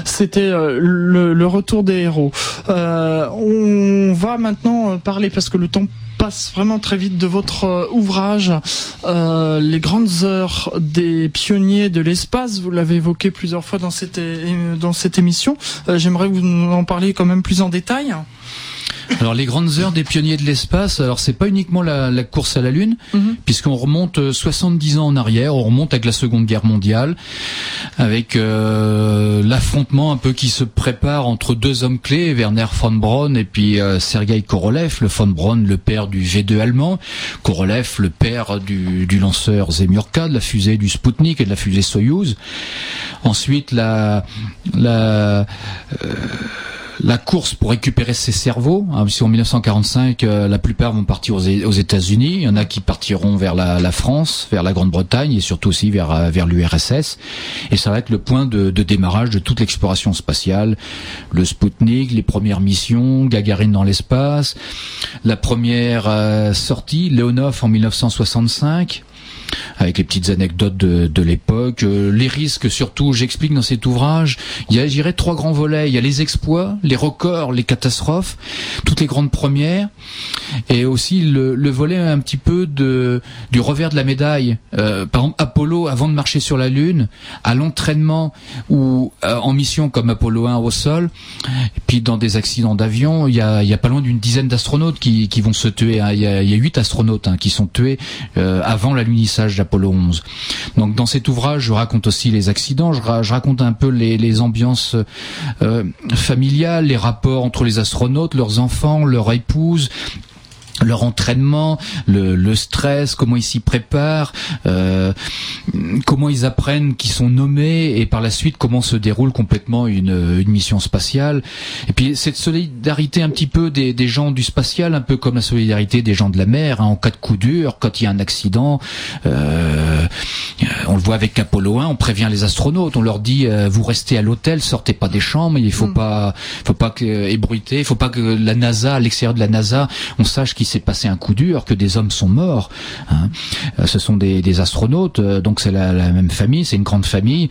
C'était euh, le, le retour des héros. Euh, on va maintenant euh, parler parce que le temps passe vraiment très vite de votre ouvrage euh, Les grandes heures des pionniers de l'espace. Vous l'avez évoqué plusieurs fois dans cette, dans cette émission. Euh, J'aimerais vous en parliez quand même plus en détail. Alors les grandes heures des pionniers de l'espace, alors c'est pas uniquement la, la course à la Lune, Mhm. puisqu'on remonte euh, 70 ans en arrière, on remonte avec la Seconde Guerre mondiale, avec euh, l'affrontement un peu qui se prépare entre deux hommes clés, Werner von Braun et puis euh, Sergei Korolev, le von Braun le père du V2 allemand, Korolev le père du, du lanceur Zemurka, de la fusée du Sputnik et de la fusée Soyouz. Ensuite la la euh, la course pour récupérer ses cerveaux. Si en 1945, euh, la plupart vont partir aux, aux États-Unis, il y en a qui partiront vers la, la France, vers la Grande-Bretagne et surtout aussi vers euh, vers l'URSS. Et ça va être le point de, de démarrage de toute l'exploration spatiale. Le Sputnik, les premières missions, Gagarine dans l'espace, la première euh, sortie, Leonov en 1965. Avec les petites anecdotes de, l'époque, euh, les risques surtout. J'explique dans cet ouvrage. Il y a, trois grands volets. Il y a les exploits, les records, les catastrophes, toutes les grandes premières, et aussi le, le volet un petit peu de du revers de la médaille. Euh, par exemple, Apollo, avant de marcher sur la Lune, à l'entraînement ou euh, en mission comme Apollo 1 au sol, puis dans des accidents d'avion, il y a, pas loin d'une dizaine d'astronautes qui, vont se tuer. hein. Il, y a, il y a huit astronautes hein, qui sont tués euh, avant l'alunissage d'Apollo 11. Donc dans cet ouvrage, je raconte aussi les accidents, je, ra- je raconte un peu les, ambiances euh, familiales, les rapports entre les astronautes, leurs enfants, leurs épouses leur entraînement, le, le stress, comment ils s'y préparent, euh, comment ils apprennent qu'ils sont nommés et par la suite comment se déroule complètement une, une mission spatiale. Et puis cette solidarité un petit peu des, des gens du spatial, un peu comme la solidarité des gens de la mer, hein, en cas de coup dur, quand il y a un accident. euh, euh, on le voit avec Apollo 1, on prévient les astronautes, on leur dit euh, vous restez à l'hôtel, sortez pas des chambres, il faut pas, faut pas que euh, ébruiter, il faut pas que la NASA, à l'extérieur de la NASA, on sache qu'il s'est passé un coup dur, que des hommes sont morts. hein. Euh, ce sont des, astronautes, euh, donc c'est la, même famille, c'est une grande famille.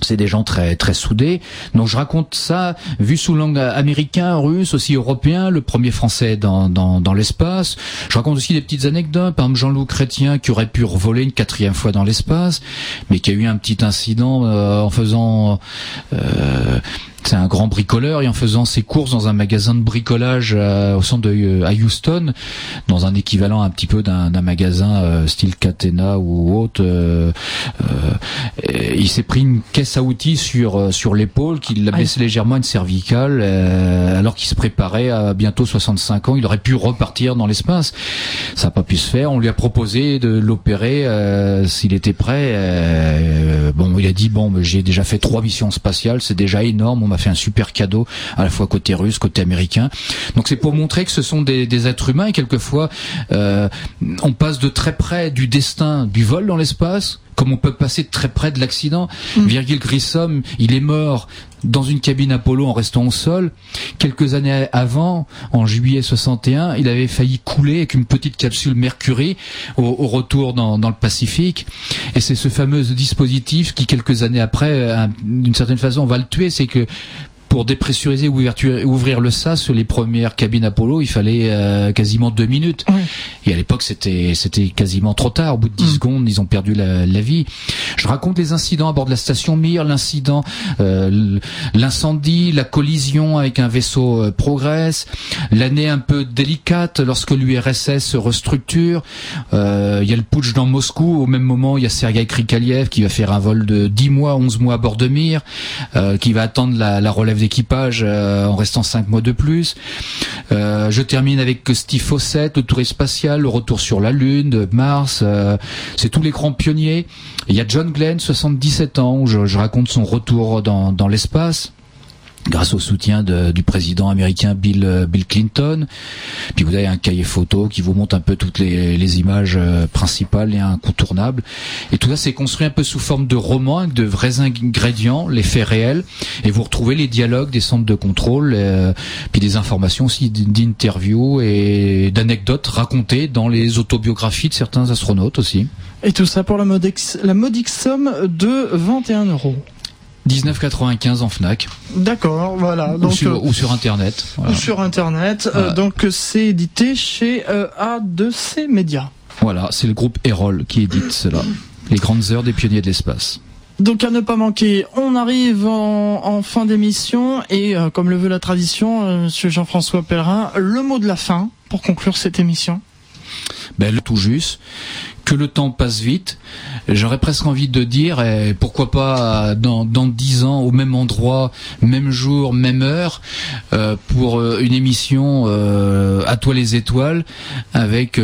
C'est des gens très très soudés. Donc je raconte ça vu sous l'angle américain, russe, aussi européen, le premier français dans, dans, l'espace. Je raconte aussi des petites anecdotes. Par exemple Jean-Loup Chrétien qui aurait pu revoler une quatrième fois dans l'espace, mais qui a eu un petit incident euh, en faisant c'est un grand bricoleur et en faisant ses courses dans un magasin de bricolage euh, au centre de euh, à Houston, dans un équivalent un petit peu d'un magasin euh, style Catena ou autre, euh, euh, il s'est pris une caisse à outils sur euh, sur l'épaule, qui l'a blessé légèrement une cervicale, euh, alors qu'il se préparait à bientôt 65 ans. Il aurait pu repartir dans l'espace. Ça n'a pas pu se faire. On lui a proposé de l'opérer euh, s'il était prêt. Euh, bon, il a dit bon, j'ai déjà fait trois missions spatiales, c'est déjà énorme. On fait un super cadeau à la fois côté russe, côté américain. Donc c'est pour montrer que ce sont des, des êtres humains et quelquefois euh, on passe de très près du destin du vol dans l'espace. Comme on peut passer de très près de l'accident. Virgil Grissom, il est mort dans une cabine Apollo en restant au sol. Quelques années avant, en juillet 61, il avait failli couler avec une petite capsule Mercury au, retour dans, dans le Pacifique. Et c'est ce fameux dispositif qui, quelques années après, euh, d'une certaine façon, va le tuer. C'est que pour dépressuriser ou ouvrir le sas sur les premières cabines Apollo, il fallait euh, quasiment deux minutes. Oui. Et à l'époque, c'était c'était quasiment trop tard. Au bout de 10 secondes, ils ont perdu la, la vie. Je raconte les incidents à bord de la station Mir, l'incident, euh, l'incendie, la collision avec un vaisseau euh, Progress, l'année un peu délicate lorsque l'URSS se restructure. Euh, Il y a le putsch dans Moscou. Au même moment, il y a Sergei Krikaliev qui va faire un vol de 10 mois, 11 mois à bord de Mir, qui va attendre la, la relève d'équipage euh, en restant 5 mois de plus. Euh, je termine avec Steve Fossett, le tourisme spatial, le retour sur la Lune, Mars. euh, c'est tous les grands pionniers. Il y a John Glenn, 77 ans, où je, je raconte son retour dans, dans l'espace grâce au soutien du président américain Bill, euh, Bill Clinton. Puis vous avez un cahier photo qui vous montre un peu toutes les, images euh, principales et incontournables. Et tout ça, c'est construit un peu sous forme de roman avec de vrais ingrédients, les faits réels. Et vous retrouvez les dialogues des centres de contrôle, euh, puis des informations aussi d'interviews et d'anecdotes racontées dans les autobiographies de certains astronautes aussi. Et tout ça pour la modique, la modique somme de 21 euros. 19,95 en Fnac D'accord, voilà. ou, Donc, sur, euh, ou sur Internet. Voilà. ou sur internet. Euh, donc euh, c'est édité chez euh, A2C Média. Voilà, c'est le groupe Erol qui édite cela. Les grandes heures des pionniers de l'espace. Donc à ne pas manquer, on arrive en, en fin d'émission et euh, comme le veut la tradition, euh, Monsieur Jean-François Pellerin, le mot de la fin pour conclure cette émission. Ben, le tout juste. Que le temps passe vite. J'aurais presque envie de dire, pourquoi pas dans dans dix ans au même endroit, même jour, même heure, euh, pour euh, une émission euh, à toi les étoiles avec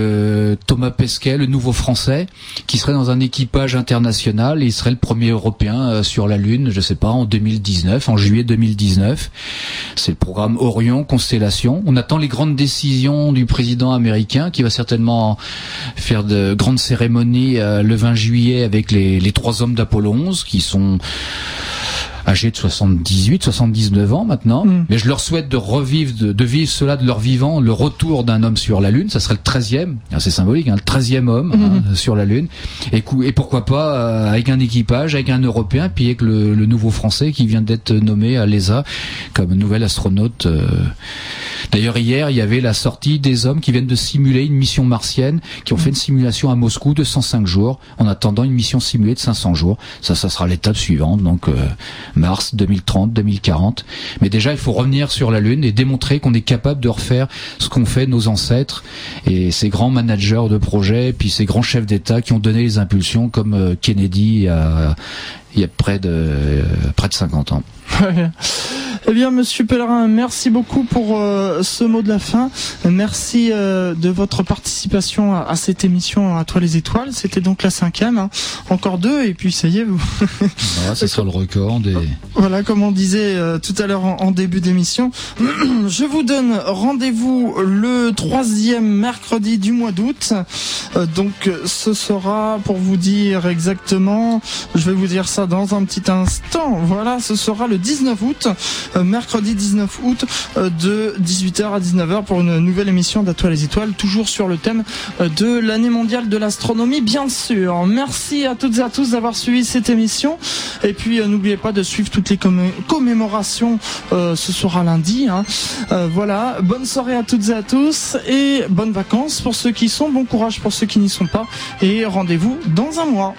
Thomas Pesquet, le nouveau Français, qui serait dans un équipage international. Et il serait le premier Européen sur la Lune, je sais pas, en 2019, en juillet 2019. C'est le programme Orion Constellation. On attend les grandes décisions du président américain qui va certainement faire de grandes cérémonies le 20 juillet avec les, trois hommes d'Apollo 11 qui sont âgés de 78, 79 ans maintenant. Mm. Mais je leur souhaite de revivre, de, de vivre cela de leur vivant, le retour d'un homme sur la Lune. Ça serait le 13e, ah, c'est symbolique, hein, le 13e homme hein, sur la Lune. Et pourquoi pas euh, avec un équipage, avec un Européen, puis avec le, le nouveau Français qui vient d'être nommé à l'ESA comme nouvel astronaute. euh. D'ailleurs, hier, il y avait la sortie des hommes qui viennent de simuler une mission martienne, qui ont fait une simulation à Moscou de 105 jours, en attendant une mission simulée de 500 jours. Ça, ça sera l'étape suivante, donc euh, mars 2030, 2040. Mais déjà, il faut revenir sur la Lune et démontrer qu'on est capable de refaire ce qu'ont fait nos ancêtres et ces grands managers de projets, puis ces grands chefs d'État qui ont donné les impulsions, comme euh, Kennedy il y a, il y a près de euh, près de 50 ans. Eh bien, Monsieur Pellerin, merci beaucoup pour euh, ce mot de la fin. Merci euh, de votre participation à, à cette émission à toi les étoiles. C'était donc la cinquième, hein. encore deux, et puis ça y est, vous. Voilà, c'est sur le record des. Voilà, comme on disait euh, tout à l'heure en, en début d'émission, je vous donne rendez-vous le troisième mercredi du mois d'août. Donc, ce sera pour vous dire exactement, je vais vous dire ça dans un petit instant. Voilà, ce sera le 19 août, euh, mercredi 19 août, euh, de 18h à 19h pour une nouvelle émission d'Atoile les étoiles, toujours sur le thème euh, de l'année mondiale de l'astronomie, bien sûr. Merci à toutes et à tous d'avoir suivi cette émission. Et puis, n'oubliez pas de suivre toutes les commé- commémorations. ce sera lundi. hein. Voilà. Bonne soirée à toutes et à tous et bonnes vacances pour ceux qui sont. Bon courage pour ceux qui n'y sont pas. Et rendez-vous dans un mois.